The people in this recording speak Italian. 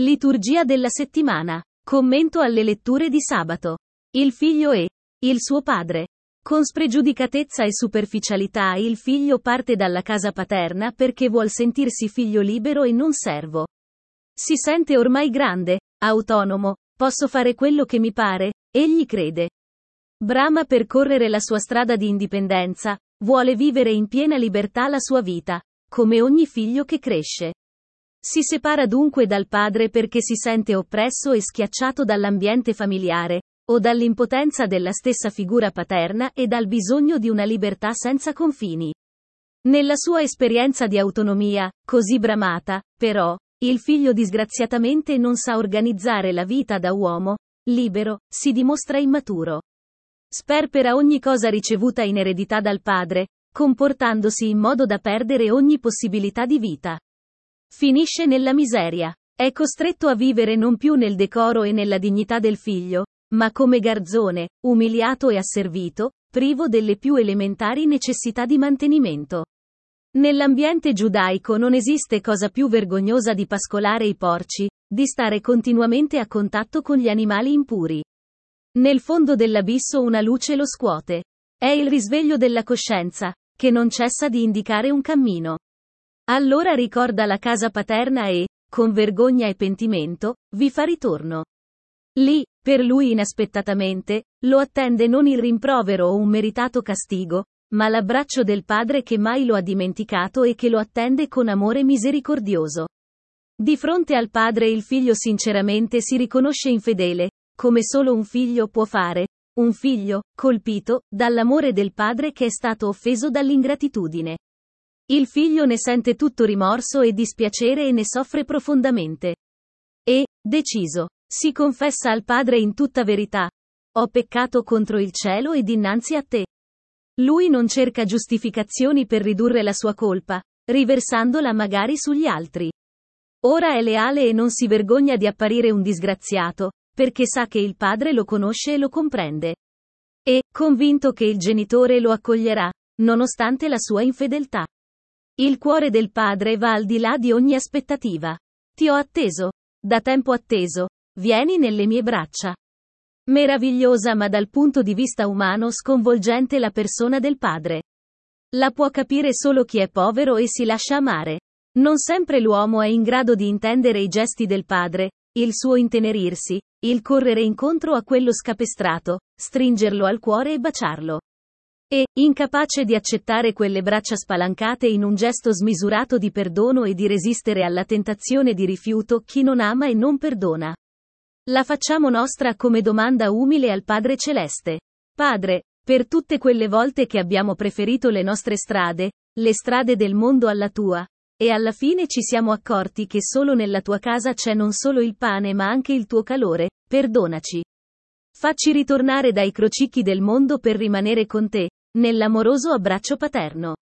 Liturgia della settimana. Commento alle letture di sabato. Il figlio e il suo padre. Con spregiudicatezza e superficialità il figlio parte dalla casa paterna perché vuol sentirsi figlio libero e non servo. Si sente ormai grande, autonomo, posso fare quello che mi pare, egli crede. Brama percorrere la sua strada di indipendenza, vuole vivere in piena libertà la sua vita, come ogni figlio che cresce. Si separa dunque dal padre perché si sente oppresso e schiacciato dall'ambiente familiare, o dall'impotenza della stessa figura paterna e dal bisogno di una libertà senza confini. Nella sua esperienza di autonomia, così bramata, però, il figlio disgraziatamente non sa organizzare la vita da uomo, libero, si dimostra immaturo. Sperpera ogni cosa ricevuta in eredità dal padre, comportandosi in modo da perdere ogni possibilità di vita. Finisce nella miseria. È costretto a vivere non più nel decoro e nella dignità del figlio, ma come garzone, umiliato e asservito, privo delle più elementari necessità di mantenimento. Nell'ambiente giudaico non esiste cosa più vergognosa di pascolare i porci, di stare continuamente a contatto con gli animali impuri. Nel fondo dell'abisso una luce lo scuote. È il risveglio della coscienza, che non cessa di indicare un cammino. Allora ricorda la casa paterna e, con vergogna e pentimento, vi fa ritorno. Lì, per lui inaspettatamente, lo attende non il rimprovero o un meritato castigo, ma l'abbraccio del padre che mai lo ha dimenticato e che lo attende con amore misericordioso. Di fronte al padre il figlio sinceramente si riconosce infedele, come solo un figlio può fare, un figlio, colpito, dall'amore del padre che è stato offeso dall'ingratitudine. Il figlio ne sente tutto rimorso e dispiacere e ne soffre profondamente. E, deciso, si confessa al padre in tutta verità. Ho peccato contro il cielo ed innanzi a te. Lui non cerca giustificazioni per ridurre la sua colpa, riversandola magari sugli altri. Ora è leale e non si vergogna di apparire un disgraziato, perché sa che il padre lo conosce e lo comprende. E, convinto che il genitore lo accoglierà, nonostante la sua infedeltà. Il cuore del padre va al di là di ogni aspettativa. Ti ho atteso. Da tempo atteso. Vieni nelle mie braccia. Meravigliosa ma dal punto di vista umano sconvolgente la persona del padre. La può capire solo chi è povero e si lascia amare. Non sempre l'uomo è in grado di intendere i gesti del padre, il suo intenerirsi, il correre incontro a quello scapestrato, stringerlo al cuore e baciarlo. E, incapace di accettare quelle braccia spalancate in un gesto smisurato di perdono e di resistere alla tentazione di rifiuto, chi non ama e non perdona. La facciamo nostra come domanda umile al Padre Celeste. Padre, per tutte quelle volte che abbiamo preferito le nostre strade, le strade del mondo alla tua, e alla fine ci siamo accorti che solo nella tua casa c'è non solo il pane ma anche il tuo calore, perdonaci. Facci ritornare dai crocicchi del mondo per rimanere con te, nell'amoroso abbraccio paterno.